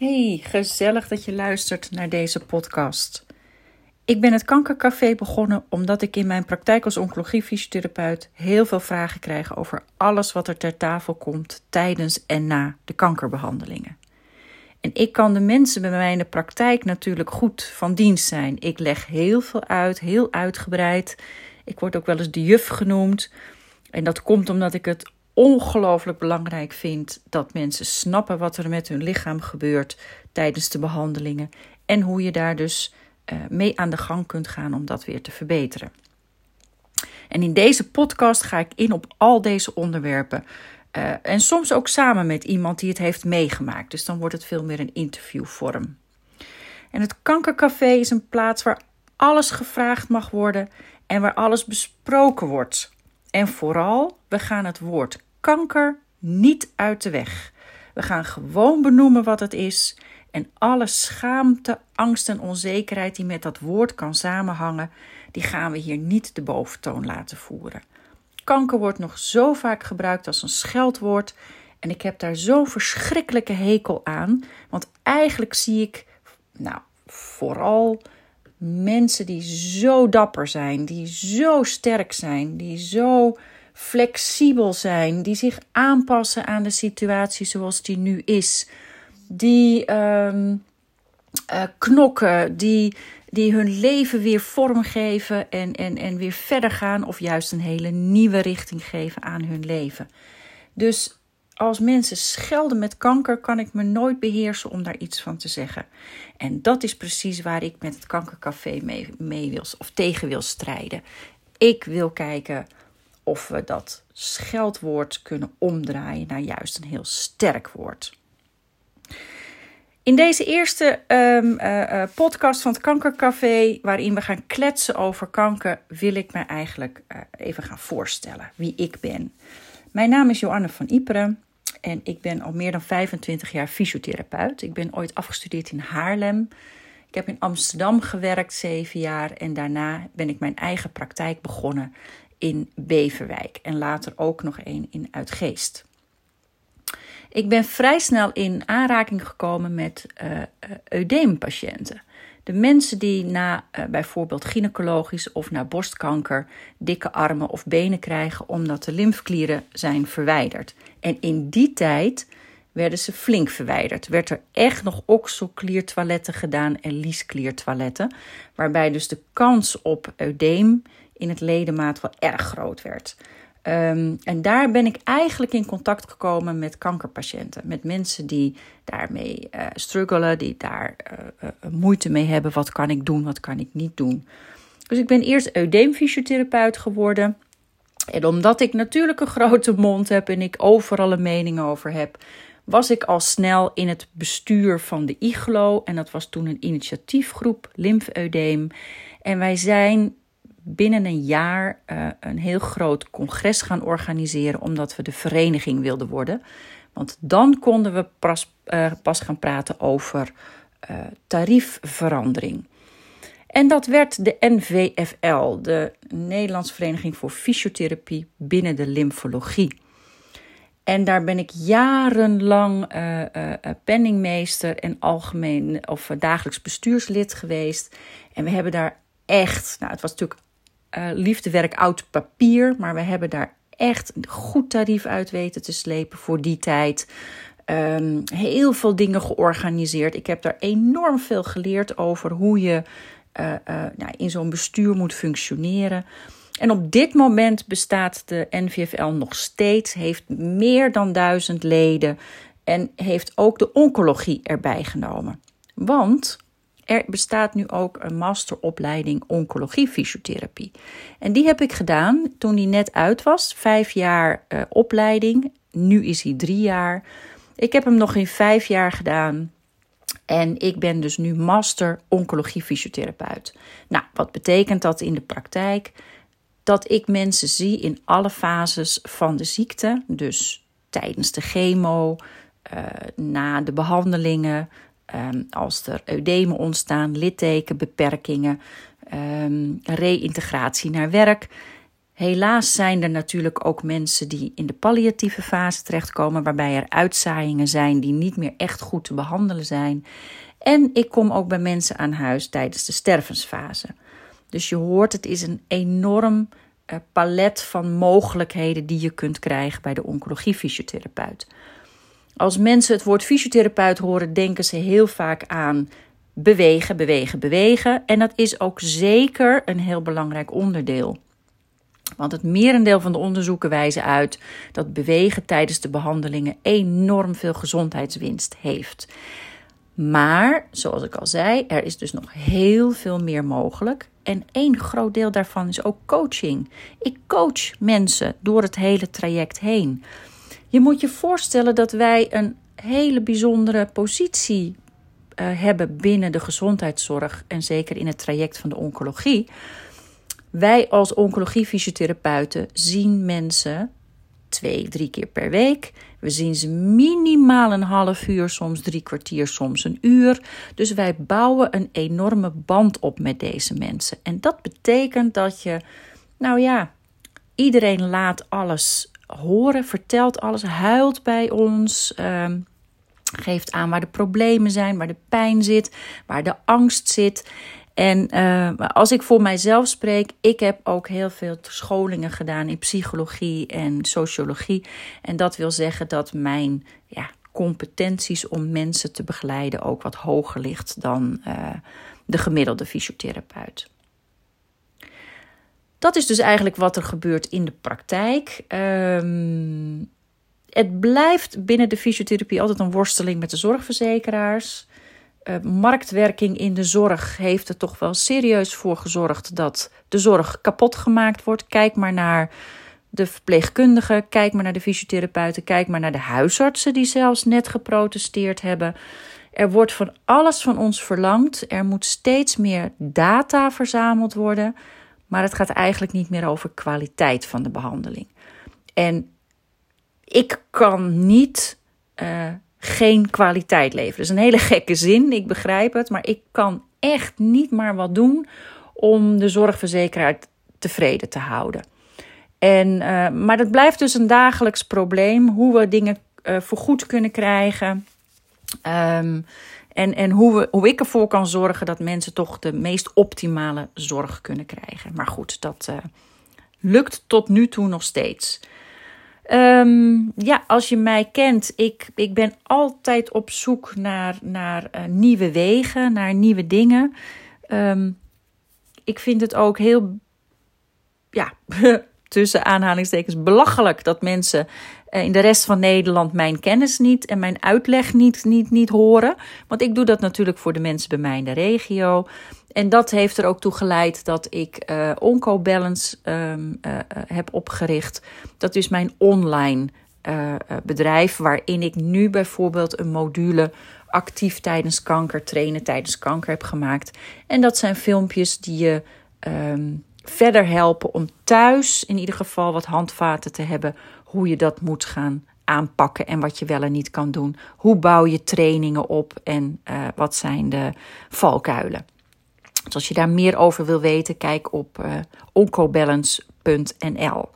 Hey, gezellig dat je luistert naar deze podcast. Ik ben het Kankercafé begonnen omdat ik in mijn praktijk als oncologie-fysiotherapeut heel veel vragen krijg over alles wat er ter tafel komt tijdens en na de kankerbehandelingen. En ik kan de mensen bij mij in de praktijk natuurlijk goed van dienst zijn. Ik leg heel veel uit, heel uitgebreid. Ik word ook wel eens de juf genoemd. En dat komt omdat ik het ongelooflijk belangrijk vind dat mensen snappen wat er met hun lichaam gebeurt tijdens de behandelingen en hoe je daar dus uh, mee aan de gang kunt gaan om dat weer te verbeteren. En in deze podcast ga ik in op al deze onderwerpen. Uh, en soms ook samen met iemand die het heeft meegemaakt. Dus dan wordt het veel meer een interviewvorm. En het Kankercafé is een plaats waar alles gevraagd mag worden en waar alles besproken wordt. En vooral, we gaan het woord kanker niet uit de weg. We gaan gewoon benoemen wat het is en alle schaamte, angst en onzekerheid die met dat woord kan samenhangen, die gaan we hier niet de boventoon laten voeren. Kanker wordt nog zo vaak gebruikt als een scheldwoord en ik heb daar zo'n verschrikkelijke hekel aan, want eigenlijk zie ik, nou, vooral mensen die zo dapper zijn, die zo sterk zijn, die zo flexibel zijn, die zich aanpassen aan de situatie zoals die nu is, die um, uh, knokken, die, die hun leven weer vormgeven en, en, en weer verder gaan, of juist een hele nieuwe richting geven aan hun leven. Dus als mensen schelden met kanker, kan ik me nooit beheersen om daar iets van te zeggen. En dat is precies waar ik met het Kankercafé mee, mee wil of tegen wil strijden. Ik wil kijken of we dat scheldwoord kunnen omdraaien naar juist een heel sterk woord. In deze eerste um, uh, podcast van het Kankercafé, waarin we gaan kletsen over kanker, wil ik me eigenlijk uh, even gaan voorstellen wie ik ben. Mijn naam is Joanne van Iperen en ik ben al meer dan 25 jaar fysiotherapeut. Ik ben ooit afgestudeerd in Haarlem. Ik heb in Amsterdam gewerkt zeven jaar en daarna ben ik mijn eigen praktijk begonnen in Beverwijk en later ook nog één in Uitgeest. Ik ben vrij snel in aanraking gekomen met uh, eudeempatiënten. De mensen die na uh, bijvoorbeeld gynaecologisch of na borstkanker dikke armen of benen krijgen omdat de lymfeklieren zijn verwijderd. En in die tijd werden ze flink verwijderd. Werd er echt nog okselkliertoiletten gedaan en lieskliertoiletten, waarbij dus de kans op eudeem in het ledemaat wel erg groot werd. Um, en daar ben ik eigenlijk in contact gekomen met kankerpatiënten. Met mensen die daarmee uh, struggelen, die daar uh, uh, moeite mee hebben. Wat kan ik doen, wat kan ik niet doen? Dus ik ben eerst eudeemfysiotherapeut geworden. En omdat ik natuurlijk een grote mond heb en ik overal een mening over heb, was ik al snel in het bestuur van de IGLO. En dat was toen een initiatiefgroep, Lymfeudeem. En wij zijn binnen een jaar uh, een heel groot congres gaan organiseren, omdat we de vereniging wilden worden. Want dan konden we pas, uh, pas gaan praten over uh, tariefverandering. En dat werd de NVFL, de Nederlandse Vereniging voor Fysiotherapie binnen de lymfologie. En daar ben ik jarenlang penningmeester en algemeen of dagelijks bestuurslid geweest. En we hebben daar echt, nou, het was natuurlijk uh, liefdewerk oud papier. Maar we hebben daar echt een goed tarief uit weten te slepen voor die tijd. Um, heel veel dingen georganiseerd. Ik heb daar enorm veel geleerd over hoe je nou, in zo'n bestuur moet functioneren. En op dit moment bestaat de NVFL nog steeds, heeft meer dan duizend leden en heeft ook de oncologie erbij genomen. Want er bestaat nu ook een masteropleiding oncologie fysiotherapie. En die heb ik gedaan toen die net uit was. Vijf jaar uh, opleiding. Nu is hij drie jaar. Ik heb hem nog in vijf jaar gedaan. En ik ben dus nu master oncologie fysiotherapeut. Nou, wat betekent dat in de praktijk? Dat ik mensen zie in alle fases van de ziekte. Dus tijdens de chemo, uh, na de behandelingen, Um, als er eudemen ontstaan, littekenbeperkingen, um, reïntegratie naar werk. Helaas zijn er natuurlijk ook mensen die in de palliatieve fase terechtkomen, waarbij er uitzaaiingen zijn die niet meer echt goed te behandelen zijn. En ik kom ook bij mensen aan huis tijdens de stervensfase. Dus je hoort, het is een enorm uh, palet van mogelijkheden die je kunt krijgen bij de oncologie-fysiotherapeut. Als mensen het woord fysiotherapeut horen, denken ze heel vaak aan bewegen, bewegen, bewegen. En dat is ook zeker een heel belangrijk onderdeel. Want het merendeel van de onderzoeken wijzen uit dat bewegen tijdens de behandelingen enorm veel gezondheidswinst heeft. Maar, zoals ik al zei, er is dus nog heel veel meer mogelijk. En één groot deel daarvan is ook coaching. Ik coach mensen door het hele traject heen. Je moet je voorstellen dat wij een hele bijzondere positie uh, hebben binnen de gezondheidszorg en zeker in het traject van de oncologie. Wij als oncologiefysiotherapeuten zien mensen twee, drie keer per week. We zien ze minimaal een half uur, soms drie kwartier, soms een uur. Dus wij bouwen een enorme band op met deze mensen. En dat betekent dat je, nou ja, iedereen laat alles horen, vertelt alles, huilt bij ons. Uh, geeft aan waar de problemen zijn, waar de pijn zit, waar de angst zit. En uh, als ik voor mijzelf spreek, ik heb ook heel veel scholingen gedaan in psychologie en sociologie. En dat wil zeggen dat mijn ja, competenties om mensen te begeleiden ook wat hoger ligt dan uh, de gemiddelde fysiotherapeut. Dat is dus eigenlijk wat er gebeurt in de praktijk. Um, het blijft binnen de fysiotherapie altijd een worsteling met de zorgverzekeraars. Uh, marktwerking in de zorg heeft er toch wel serieus voor gezorgd dat de zorg kapot gemaakt wordt. Kijk maar naar de verpleegkundigen, kijk maar naar de fysiotherapeuten, kijk maar naar de huisartsen die zelfs net geprotesteerd hebben. Er wordt van alles van ons verlangd. Er moet steeds meer data verzameld worden. Maar het gaat eigenlijk niet meer over kwaliteit van de behandeling. En ik kan niet uh, geen kwaliteit leveren. Dat is een hele gekke zin, ik begrijp het. Maar ik kan echt niet maar wat doen om de zorgverzekeraar tevreden te houden. En, uh, maar dat blijft dus een dagelijks probleem. Hoe we dingen uh, vergoed kunnen krijgen. Um, en en hoe, we, hoe ik ervoor kan zorgen dat mensen toch de meest optimale zorg kunnen krijgen. Maar goed, dat uh, lukt tot nu toe nog steeds. Um, ja, als je mij kent, ik, ik ben altijd op zoek naar, naar uh, nieuwe wegen, naar nieuwe dingen. Um, ik vind het ook heel, ja, tussen aanhalingstekens belachelijk dat mensen uh, in de rest van Nederland mijn kennis niet en mijn uitleg niet, niet, niet horen. Want ik doe dat natuurlijk voor de mensen bij mij in de regio. En dat heeft er ook toe geleid dat ik uh, OncoBalance um, uh, heb opgericht. Dat is mijn online bedrijf, waarin ik nu bijvoorbeeld een module actief tijdens kanker, trainen tijdens kanker heb gemaakt. En dat zijn filmpjes die je um, verder helpen om thuis in ieder geval wat handvaten te hebben hoe je dat moet gaan aanpakken en wat je wel en niet kan doen. Hoe bouw je trainingen op en wat zijn de valkuilen. Dus als je daar meer over wil weten, kijk op uh, oncobalance.nl.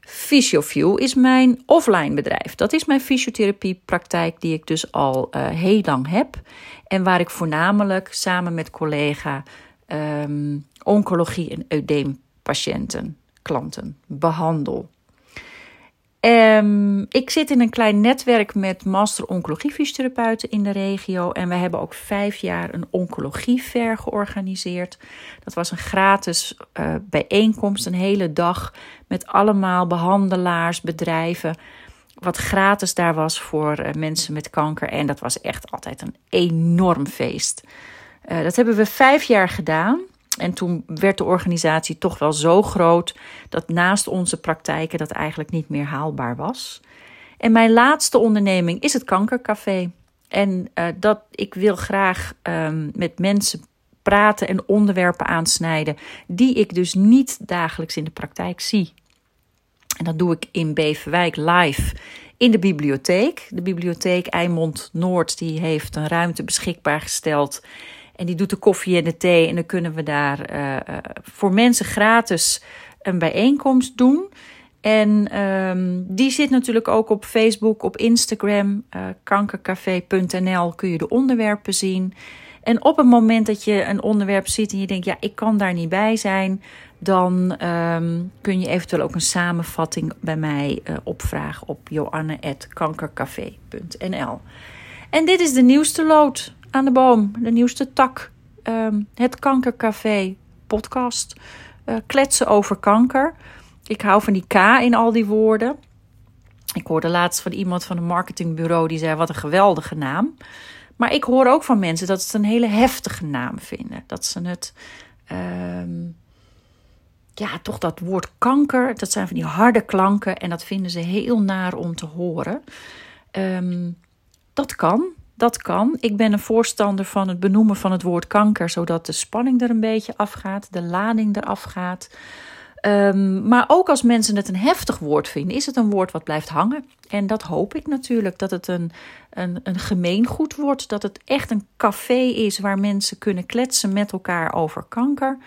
Physioview is mijn offline bedrijf. Dat is mijn fysiotherapiepraktijk die ik dus al uh, heel lang heb. En waar ik voornamelijk samen met collega um, oncologie en eudeempatiënten, klanten behandel. Um, ik zit in een klein netwerk met master oncologiefysiotherapeuten in de regio. En we hebben ook vijf jaar een oncologiefair georganiseerd. Dat was een gratis uh, bijeenkomst, een hele dag met allemaal behandelaars, bedrijven. Wat gratis daar was voor uh, mensen met kanker. En dat was echt altijd een enorm feest. Uh, dat hebben we vijf jaar gedaan. En toen werd de organisatie toch wel zo groot dat naast onze praktijken dat eigenlijk niet meer haalbaar was. En mijn laatste onderneming is het Kankercafé. En uh, dat ik wil graag um, met mensen praten en onderwerpen aansnijden die ik dus niet dagelijks in de praktijk zie. En dat doe ik in Beverwijk live in de bibliotheek. De bibliotheek Eimond Noord die heeft een ruimte beschikbaar gesteld en die doet de koffie en de thee. En dan kunnen we daar uh, voor mensen gratis een bijeenkomst doen. En ehm, die zit natuurlijk ook op Facebook, op Instagram, uh, kankercafé.nl kun je de onderwerpen zien. En op het moment dat je een onderwerp ziet en je denkt, ja, ik kan daar niet bij zijn, dan ehm, kun je eventueel ook een samenvatting bij mij opvragen op joanne.kankercafé.nl. En dit is de nieuwste lood aan de boom, de nieuwste tak. Um, het Kankercafé podcast. Uh, kletsen over kanker. Ik hou van die K in al die woorden. Ik hoorde laatst van iemand van een marketingbureau die zei: Wat een geweldige naam. Maar ik hoor ook van mensen dat ze het een hele heftige naam vinden. Dat ze het. Uh, ja, toch dat woord kanker, dat zijn van die harde klanken en dat vinden ze heel naar om te horen. Um, dat kan, dat kan. Ik ben een voorstander van het benoemen van het woord kanker, zodat de spanning er een beetje afgaat, de lading eraf gaat. Um, maar ook als mensen het een heftig woord vinden, is het een woord wat blijft hangen. En dat hoop ik natuurlijk, dat het een, een, een gemeengoed wordt. Dat het echt een café is waar mensen kunnen kletsen met elkaar over kanker.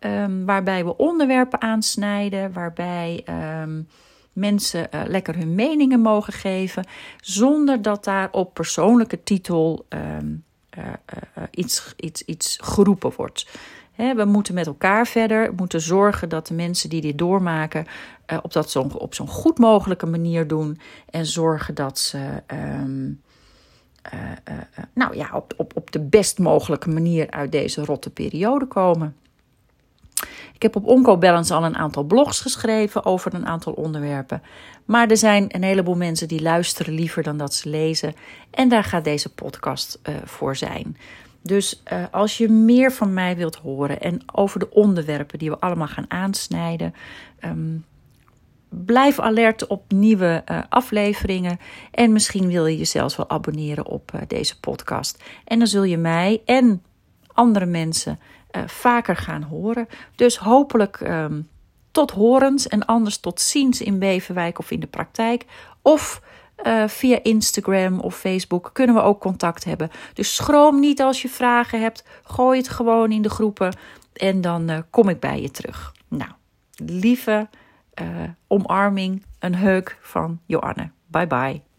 Um, waarbij we onderwerpen aansnijden, waarbij um, mensen uh, lekker hun meningen mogen geven, zonder dat daar op persoonlijke titel um, uh, uh, iets, iets, iets geroepen wordt. we moeten met elkaar verder. Moeten zorgen dat de mensen die dit doormaken op, dat zo, op zo'n goed mogelijke manier doen. En zorgen dat ze uh, nou ja, op, op, op de best mogelijke manier uit deze rotte periode komen. Ik heb op OncoBalance al een aantal blogs geschreven over een aantal onderwerpen. Maar er zijn een heleboel mensen die luisteren liever dan dat ze lezen. En daar gaat deze podcast uh, voor zijn. Dus uh, als je meer van mij wilt horen en over de onderwerpen die we allemaal gaan aansnijden. Um, blijf alert op nieuwe uh, afleveringen. En misschien wil je je zelfs wel abonneren op deze podcast. En dan zul je mij en andere mensen uh, vaker gaan horen. Dus hopelijk um, tot horens en anders tot ziens in Beverwijk of in de praktijk. Of uh, via Instagram of Facebook kunnen we ook contact hebben. Dus schroom niet als je vragen hebt. Gooi het gewoon in de groepen en dan uh, kom ik bij je terug. Nou, lieve omarming, een heuk van Joanne. Bye bye.